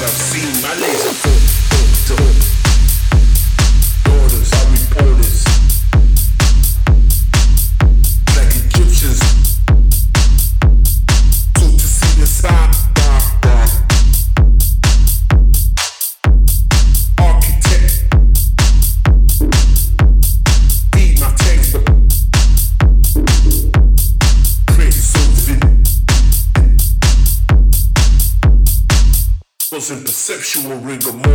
might have seen my laser. And perceptual rigor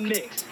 mix.